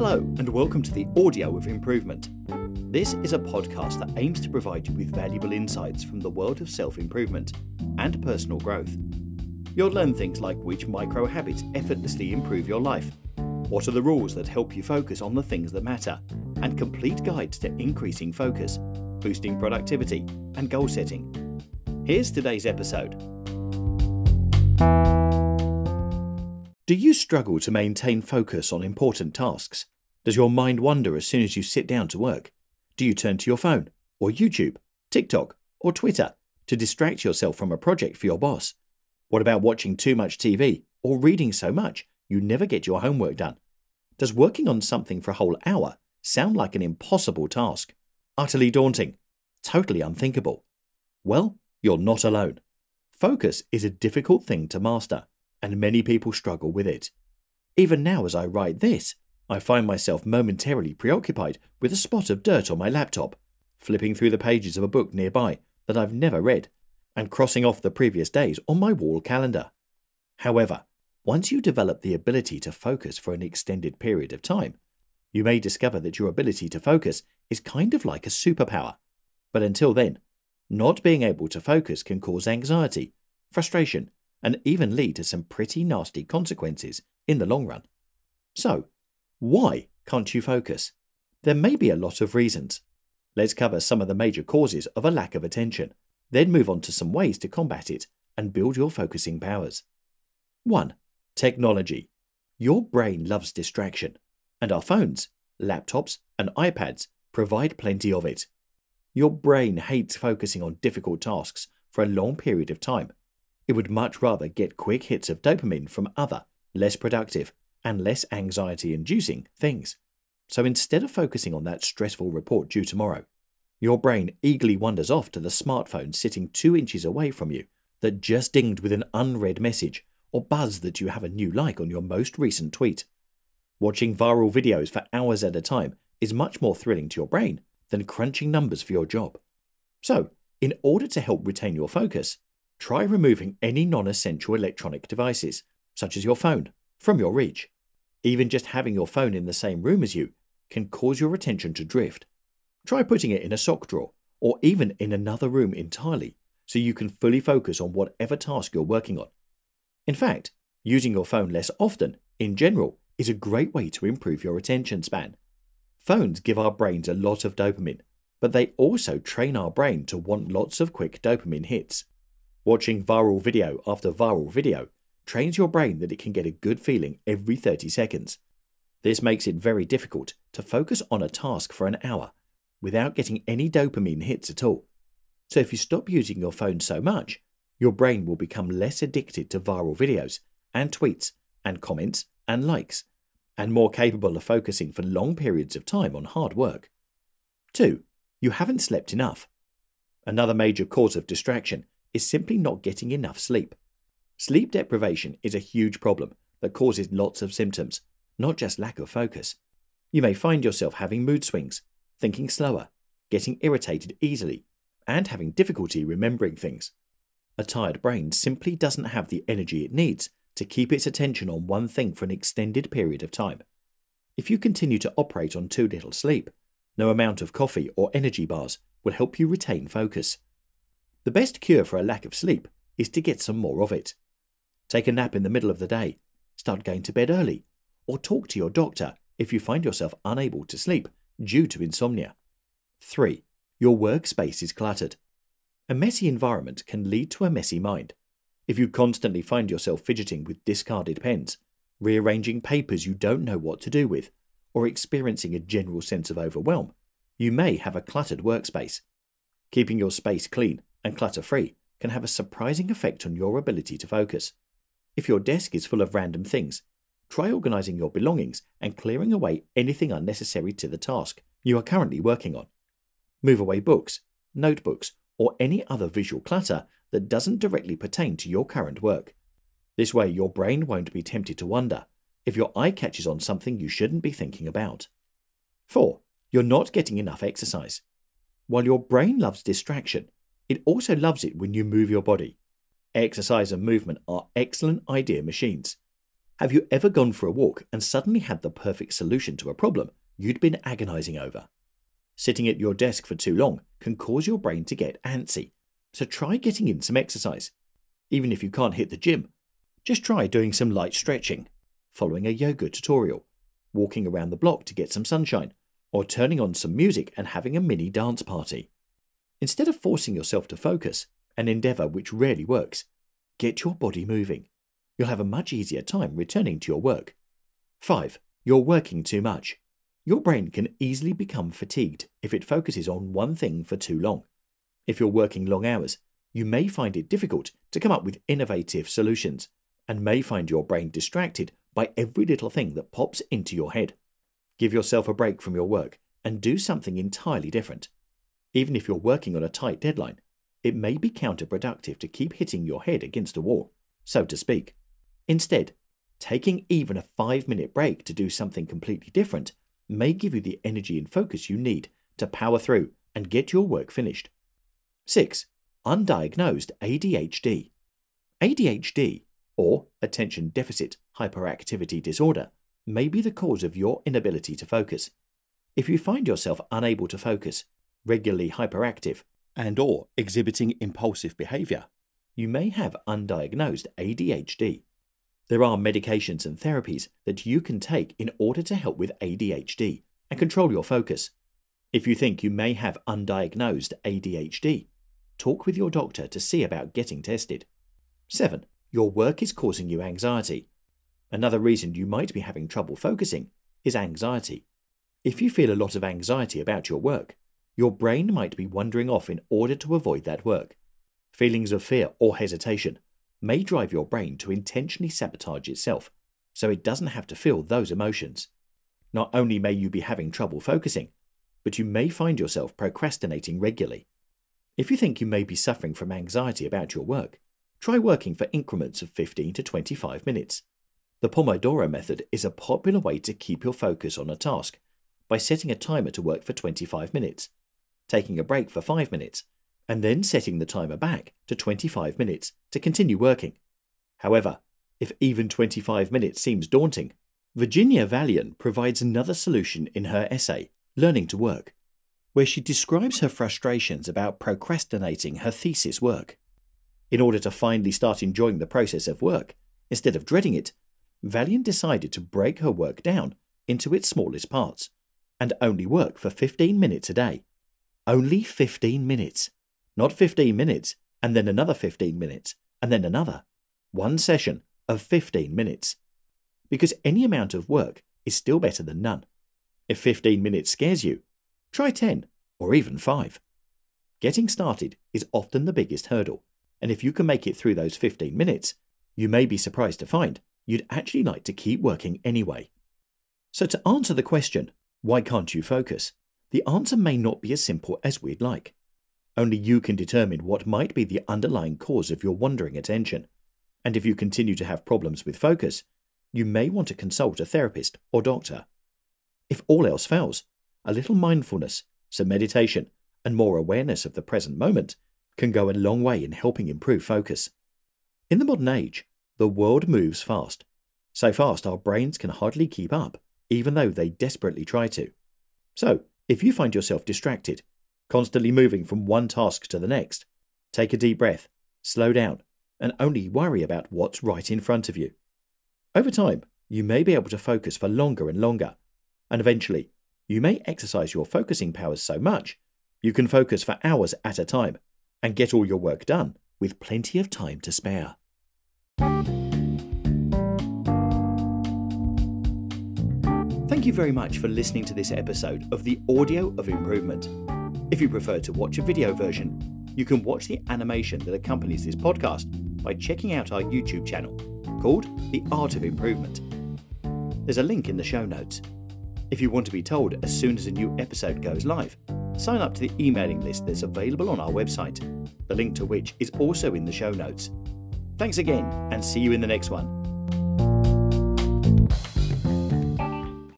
Hello, and welcome to the Audio of Improvement. This is a podcast that aims to provide you with valuable insights from the world of self improvement and personal growth. You'll learn things like which micro habits effortlessly improve your life, what are the rules that help you focus on the things that matter, and complete guides to increasing focus, boosting productivity, and goal setting. Here's today's episode. Do you struggle to maintain focus on important tasks? Does your mind wander as soon as you sit down to work? Do you turn to your phone, or YouTube, TikTok, or Twitter to distract yourself from a project for your boss? What about watching too much TV or reading so much you never get your homework done? Does working on something for a whole hour sound like an impossible task? Utterly daunting? Totally unthinkable? Well, you're not alone. Focus is a difficult thing to master and many people struggle with it. Even now, as I write this, I find myself momentarily preoccupied with a spot of dirt on my laptop, flipping through the pages of a book nearby that I've never read, and crossing off the previous days on my wall calendar. However, once you develop the ability to focus for an extended period of time, you may discover that your ability to focus is kind of like a superpower. But until then, not being able to focus can cause anxiety, frustration, and even lead to some pretty nasty consequences in the long run. So, why can't you focus? There may be a lot of reasons. Let's cover some of the major causes of a lack of attention, then move on to some ways to combat it and build your focusing powers. 1. Technology. Your brain loves distraction, and our phones, laptops, and iPads provide plenty of it. Your brain hates focusing on difficult tasks for a long period of time it would much rather get quick hits of dopamine from other, less productive, and less anxiety inducing things. So instead of focusing on that stressful report due tomorrow, your brain eagerly wanders off to the smartphone sitting two inches away from you that just dinged with an unread message or buzz that you have a new like on your most recent tweet. Watching viral videos for hours at a time is much more thrilling to your brain than crunching numbers for your job. So, in order to help retain your focus, try removing any non essential electronic devices, such as your phone, from your reach. Even just having your phone in the same room as you can cause your attention to drift. Try putting it in a sock drawer or even in another room entirely so you can fully focus on whatever task you're working on. In fact, using your phone less often, in general, is a great way to improve your attention span. Phones give our brains a lot of dopamine, but they also train our brain to want lots of quick dopamine hits. Watching viral video after viral video trains your brain that it can get a good feeling every 30 seconds. This makes it very difficult to focus on a task for an hour without getting any dopamine hits at all. So if you stop using your phone so much, your brain will become less addicted to viral videos and tweets and comments and likes, and more capable of focusing for long periods of time on hard work. 2. You haven't slept enough. Another major cause of distraction is simply not getting enough sleep. Sleep deprivation is a huge problem that causes lots of symptoms, not just lack of focus. You may find yourself having mood swings, thinking slower, getting irritated easily, and having difficulty remembering things. A tired brain simply doesn't have the energy it needs to keep its attention on one thing for an extended period of time. If you continue to operate on too little sleep, no amount of coffee or energy bars will help you retain focus. The best cure for a lack of sleep is to get some more of it. Take a nap in the middle of the day, start going to bed early, or talk to your doctor if you find yourself unable to sleep due to insomnia. 3. Your workspace is cluttered. A messy environment can lead to a messy mind. If you constantly find yourself fidgeting with discarded pens, rearranging papers you don't know what to do with, or experiencing a general sense of overwhelm, you may have a cluttered workspace. Keeping your space clean and clutter free can have a surprising effect on your ability to focus. If your desk is full of random things, try organizing your belongings and clearing away anything unnecessary to the task you are currently working on. Move away books, notebooks, or any other visual clutter that doesn't directly pertain to your current work. This way, your brain won't be tempted to wonder if your eye catches on something you shouldn't be thinking about. 4. You're not getting enough exercise. While your brain loves distraction, it also loves it when you move your body. Exercise and movement are excellent idea machines. Have you ever gone for a walk and suddenly had the perfect solution to a problem you'd been agonizing over? Sitting at your desk for too long can cause your brain to get antsy, so try getting in some exercise. Even if you can't hit the gym, just try doing some light stretching, following a yoga tutorial, walking around the block to get some sunshine, or turning on some music and having a mini dance party. Instead of forcing yourself to focus, an endeavour which rarely works, get your body moving you'll have a much easier time returning to your work. 5. You're working too much. Your brain can easily become fatigued if it focuses on one thing for too long. If you're working long hours, you may find it difficult to come up with innovative solutions and may find your brain distracted by every little thing that pops into your head. Give yourself a break from your work and do something entirely different. Even if you're working on a tight deadline, it may be counterproductive to keep hitting your head against a wall, so to speak. Instead, taking even a five minute break to do something completely different may give you the energy and focus you need to power through and get your work finished. 6. Undiagnosed ADHD. ADHD, or Attention Deficit Hyperactivity Disorder, may be the cause of your inability to focus. If you find yourself unable to focus, regularly hyperactive, and or exhibiting impulsive behavior, you may have undiagnosed ADHD. There are medications and therapies that you can take in order to help with ADHD and control your focus. If you think you may have undiagnosed ADHD, talk with your doctor to see about getting tested. 7. Your work is causing you anxiety. Another reason you might be having trouble focusing is anxiety. If you feel a lot of anxiety about your work, your brain might be wandering off in order to avoid that work. Feelings of fear or hesitation may drive your brain to intentionally sabotage itself so it doesn't have to feel those emotions. Not only may you be having trouble focusing, but you may find yourself procrastinating regularly. If you think you may be suffering from anxiety about your work, try working for increments of 15 to 25 minutes. The Pomodoro method is a popular way to keep your focus on a task by setting a timer to work for 25 minutes, taking a break for 5 minutes, and then setting the timer back to 25 minutes to continue working. However, if even 25 minutes seems daunting, Virginia Valian provides another solution in her essay, Learning to Work, where she describes her frustrations about procrastinating her thesis work. In order to finally start enjoying the process of work, instead of dreading it, Valian decided to break her work down into its smallest parts and only work for 15 minutes a day. Only 15 minutes. Not 15 minutes, and then another 15 minutes, and then another. One session of 15 minutes. Because any amount of work is still better than none. If 15 minutes scares you, try 10 or even 5. Getting started is often the biggest hurdle, and if you can make it through those 15 minutes, you may be surprised to find you'd actually like to keep working anyway. So, to answer the question, why can't you focus? The answer may not be as simple as we'd like. Only you can determine what might be the underlying cause of your wandering attention. And if you continue to have problems with focus, you may want to consult a therapist or doctor. If all else fails, a little mindfulness, some meditation, and more awareness of the present moment can go a long way in helping improve focus. In the modern age, the world moves fast. So fast our brains can hardly keep up, even though they desperately try to. So, if you find yourself distracted, constantly moving from one task to the next. Take a deep breath, slow down, and only worry about what's right in front of you. Over time, you may be able to focus for longer and longer, and eventually, you may exercise your focusing powers so much you can focus for hours at a time and get all your work done with plenty of time to spare. Thank you very much for listening to this episode of the Audio of Improvement. If you prefer to watch a video version, you can watch the animation that accompanies this podcast by checking out our YouTube channel called The Art of Improvement. There's a link in the show notes. If you want to be told as soon as a new episode goes live, sign up to the emailing list that's available on our website, the link to which is also in the show notes. Thanks again, and see you in the next one.